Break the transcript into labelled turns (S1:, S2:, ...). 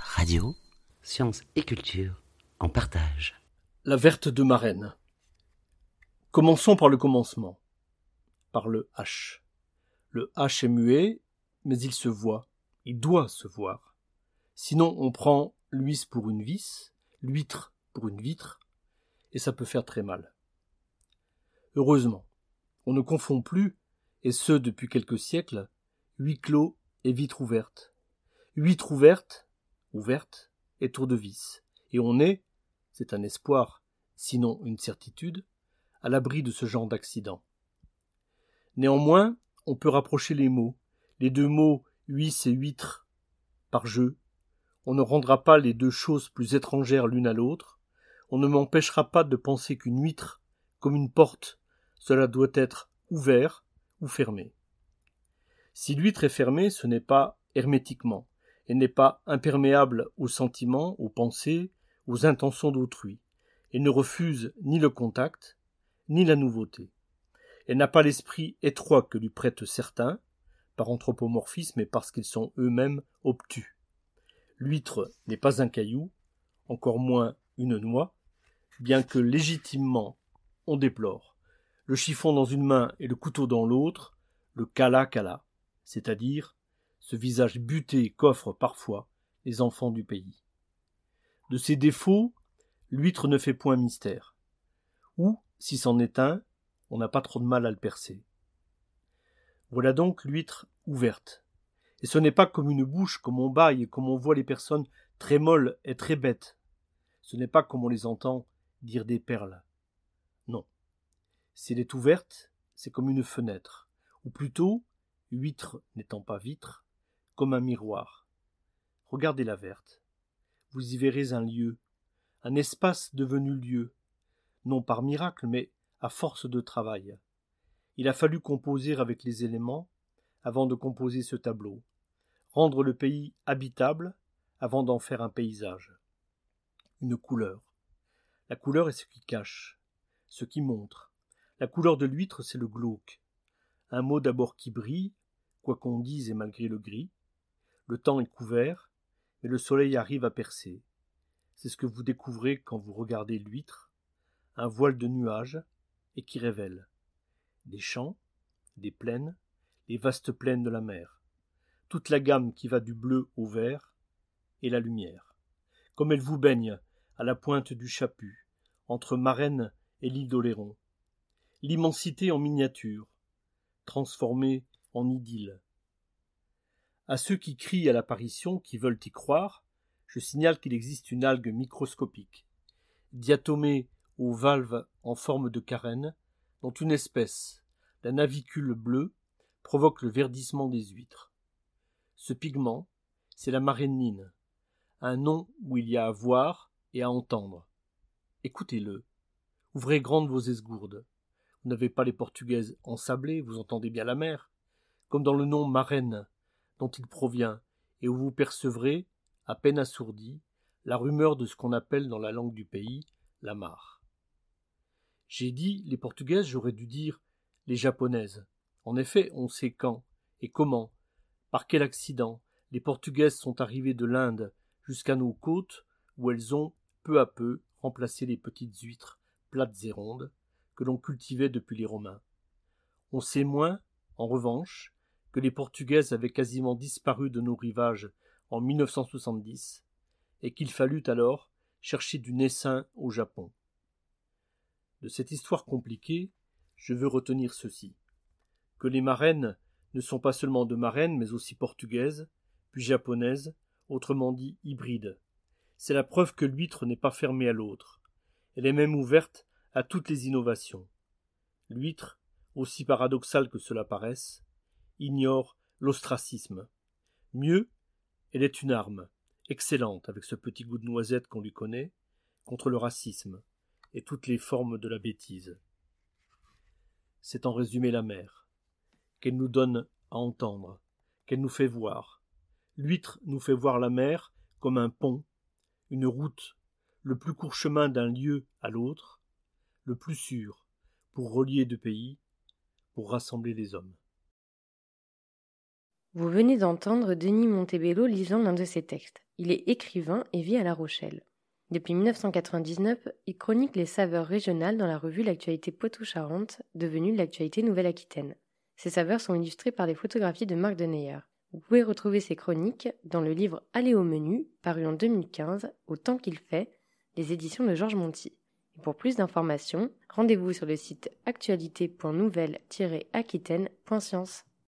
S1: Radio.
S2: Sciences et culture en partage.
S3: La verte de marraine. Commençons par le commencement. Par le H. Le H est muet, mais il se voit. Il doit se voir. Sinon, on prend l'huisse pour une vis, l'huître pour une vitre, et ça peut faire très mal. Heureusement, on ne confond plus, et ce depuis quelques siècles, huis clos et vitre ouverte. Huître ouverte, ouverte, et tour de vis. Et on est, c'est un espoir, sinon une certitude, à l'abri de ce genre d'accident. Néanmoins, on peut rapprocher les mots, les deux mots huisse et huître, par jeu. On ne rendra pas les deux choses plus étrangères l'une à l'autre. On ne m'empêchera pas de penser qu'une huître, comme une porte, cela doit être ouvert ou fermé. Si l'huître est fermée, ce n'est pas hermétiquement, et n'est pas imperméable aux sentiments, aux pensées, aux intentions d'autrui, et ne refuse ni le contact, ni la nouveauté. Elle n'a pas l'esprit étroit que lui prêtent certains, par anthropomorphisme et parce qu'ils sont eux-mêmes obtus. L'huître n'est pas un caillou, encore moins une noix, bien que légitimement on déplore. Le chiffon dans une main et le couteau dans l'autre, le cala cala, c'est-à-dire ce visage buté qu'offrent parfois les enfants du pays. De ses défauts, l'huître ne fait point mystère. Ou, si c'en est un, on n'a pas trop de mal à le percer. Voilà donc l'huître ouverte. Et ce n'est pas comme une bouche, comme on baille, comme on voit les personnes très molles et très bêtes. Ce n'est pas comme on les entend dire des perles. Non. Si elle est ouverte, c'est comme une fenêtre, ou plutôt, huître n'étant pas vitre, comme un miroir. Regardez la verte. Vous y verrez un lieu, un espace devenu lieu, non par miracle, mais à force de travail. Il a fallu composer avec les éléments avant de composer ce tableau, rendre le pays habitable avant d'en faire un paysage. Une couleur. La couleur est ce qui cache, ce qui montre. La couleur de l'huître, c'est le glauque. Un mot d'abord qui brille, quoi qu'on dise et malgré le gris, le temps est couvert, mais le soleil arrive à percer. C'est ce que vous découvrez quand vous regardez l'huître, un voile de nuages, et qui révèle des champs, des plaines, les vastes plaines de la mer, toute la gamme qui va du bleu au vert, et la lumière. Comme elle vous baigne à la pointe du Chaput, entre Marennes et l'île d'Oléron. L'immensité en miniature, transformée en idylle, à ceux qui crient à l'apparition, qui veulent y croire, je signale qu'il existe une algue microscopique, diatomée aux valves en forme de carène, dont une espèce, la navicule bleue, provoque le verdissement des huîtres. Ce pigment, c'est la marénine, un nom où il y a à voir et à entendre. Écoutez-le. Ouvrez grandes vos esgourdes. Vous n'avez pas les portugaises ensablées, vous entendez bien la mer. Comme dans le nom marraine, dont il provient, et où vous percevrez, à peine assourdi, la rumeur de ce qu'on appelle dans la langue du pays la mare. J'ai dit les portugaises, j'aurais dû dire les japonaises. En effet, on sait quand et comment, par quel accident, les portugaises sont arrivées de l'Inde jusqu'à nos côtes, où elles ont, peu à peu, remplacé les petites huîtres plates et rondes que l'on cultivait depuis les Romains. On sait moins, en revanche, que les Portugaises avaient quasiment disparu de nos rivages en 1970 et qu'il fallut alors chercher du naissin au Japon. De cette histoire compliquée, je veux retenir ceci que les marraines ne sont pas seulement de marraines, mais aussi portugaises, puis japonaises, autrement dit hybrides. C'est la preuve que l'huître n'est pas fermée à l'autre. Elle est même ouverte à toutes les innovations. L'huître, aussi paradoxale que cela paraisse, ignore l'ostracisme. Mieux, elle est une arme, excellente avec ce petit goût de noisette qu'on lui connaît, contre le racisme et toutes les formes de la bêtise. C'est en résumé la mer, qu'elle nous donne à entendre, qu'elle nous fait voir. L'huître nous fait voir la mer comme un pont, une route, le plus court chemin d'un lieu à l'autre, le plus sûr pour relier deux pays, pour rassembler les hommes.
S1: Vous venez d'entendre Denis Montebello lisant l'un de ses textes. Il est écrivain et vit à La Rochelle. Depuis 1999, il chronique les saveurs régionales dans la revue L'actualité Poitou-Charentes, devenue L'actualité Nouvelle-Aquitaine. Ces saveurs sont illustrées par des photographies de Marc Deneyer. Vous pouvez retrouver ces chroniques dans le livre Aller au menu, paru en 2015, Au temps qu'il fait, les éditions de Georges Monti. pour plus d'informations, rendez-vous sur le site actualité.nouvelle-aquitaine.science.